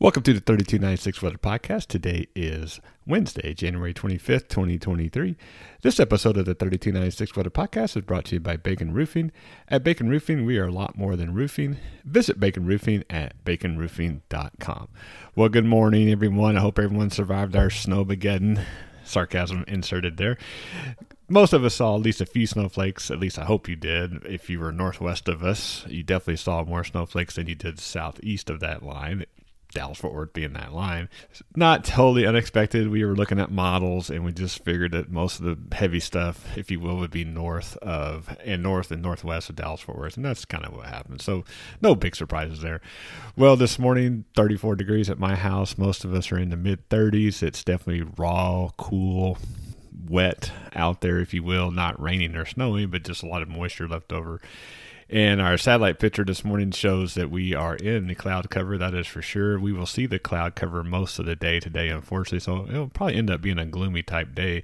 Welcome to the 3296 Weather Podcast. Today is Wednesday, January 25th, 2023. This episode of the 3296 Weather Podcast is brought to you by Bacon Roofing. At Bacon Roofing, we are a lot more than roofing. Visit Bacon Roofing at baconroofing.com. Well, good morning, everyone. I hope everyone survived our snowmageddon. Sarcasm inserted there most of us saw at least a few snowflakes. At least I hope you did. If you were northwest of us, you definitely saw more snowflakes than you did southeast of that line. Dallas Fort Worth being that line. Not totally unexpected. We were looking at models and we just figured that most of the heavy stuff, if you will, would be north of and north and northwest of Dallas Fort Worth. And that's kind of what happened. So no big surprises there. Well, this morning, 34 degrees at my house. Most of us are in the mid 30s. It's definitely raw, cool, wet out there, if you will. Not raining or snowing, but just a lot of moisture left over and our satellite picture this morning shows that we are in the cloud cover. That is for sure. We will see the cloud cover most of the day today, unfortunately. So it'll probably end up being a gloomy type day.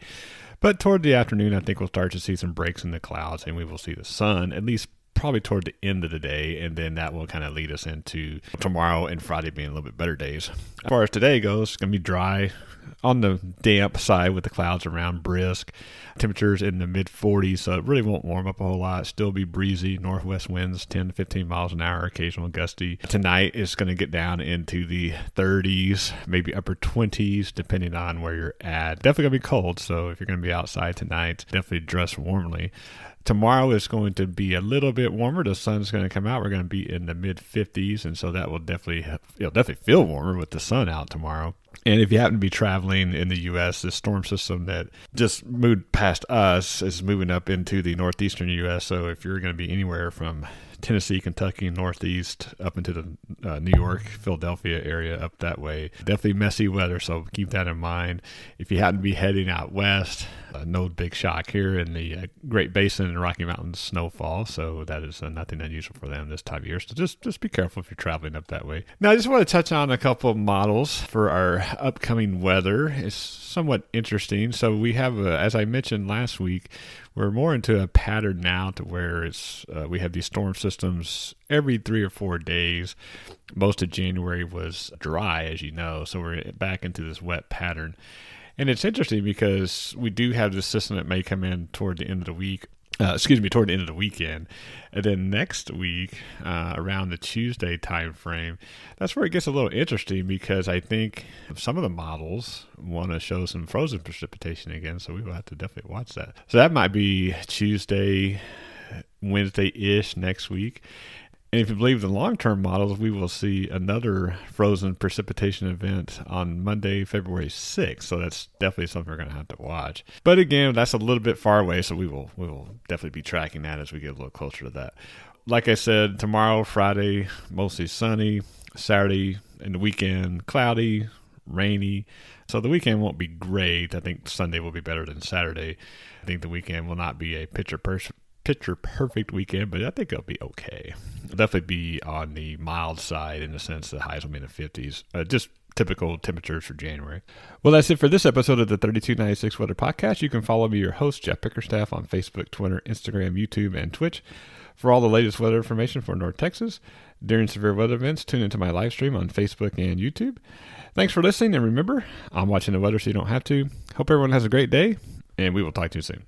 But toward the afternoon, I think we'll start to see some breaks in the clouds and we will see the sun, at least probably toward the end of the day, and then that will kind of lead us into tomorrow and Friday being a little bit better days. As far as today goes, it's going to be dry, on the damp side with the clouds around brisk. Temperatures in the mid 40s, so it really won't warm up a whole lot. Still be breezy, northwest winds 10 to 15 miles an hour, occasional gusty. Tonight is going to get down into the 30s, maybe upper 20s, depending on where you're at. Definitely going to be cold, so if you're going to be outside tonight, definitely dress warmly. Tomorrow is going to be a little bit warmer. The sun's going to come out. We're going to be in the mid 50s, and so that will definitely it'll definitely feel warmer with the sun out tomorrow. And if you happen to be traveling in the U.S., this storm system that just moved past us is moving up into the northeastern U.S. So if you're going to be anywhere from Tennessee, Kentucky, Northeast, up into the uh, New York, Philadelphia area, up that way. Definitely messy weather, so keep that in mind. If you happen to be heading out west, uh, no big shock here in the uh, Great Basin and Rocky Mountains snowfall, so that is uh, nothing unusual for them this time of year. So just just be careful if you're traveling up that way. Now, I just want to touch on a couple of models for our upcoming weather. It's somewhat interesting. So we have, a, as I mentioned last week, we're more into a pattern now to where it's uh, we have these storm systems every three or four days. Most of January was dry, as you know, so we're back into this wet pattern. And it's interesting because we do have this system that may come in toward the end of the week uh, excuse me, toward the end of the weekend. And then next week, uh, around the Tuesday time frame, that's where it gets a little interesting because I think some of the models want to show some frozen precipitation again. So we will have to definitely watch that. So that might be Tuesday, Wednesday ish next week. And if you believe the long term models, we will see another frozen precipitation event on Monday, February 6th. So that's definitely something we're going to have to watch. But again, that's a little bit far away, so we will we will definitely be tracking that as we get a little closer to that. Like I said, tomorrow, Friday, mostly sunny. Saturday and the weekend, cloudy, rainy. So the weekend won't be great. I think Sunday will be better than Saturday. I think the weekend will not be a picture perfect picture perfect weekend, but I think it'll be okay. Definitely be on the mild side in the sense that highs will be in the 50s. Uh, just typical temperatures for January. Well, that's it for this episode of the 3296 Weather Podcast. You can follow me, your host, Jeff Bickerstaff, on Facebook, Twitter, Instagram, YouTube, and Twitch. For all the latest weather information for North Texas during severe weather events, tune into my live stream on Facebook and YouTube. Thanks for listening, and remember, I'm watching the weather so you don't have to. Hope everyone has a great day, and we will talk to you soon.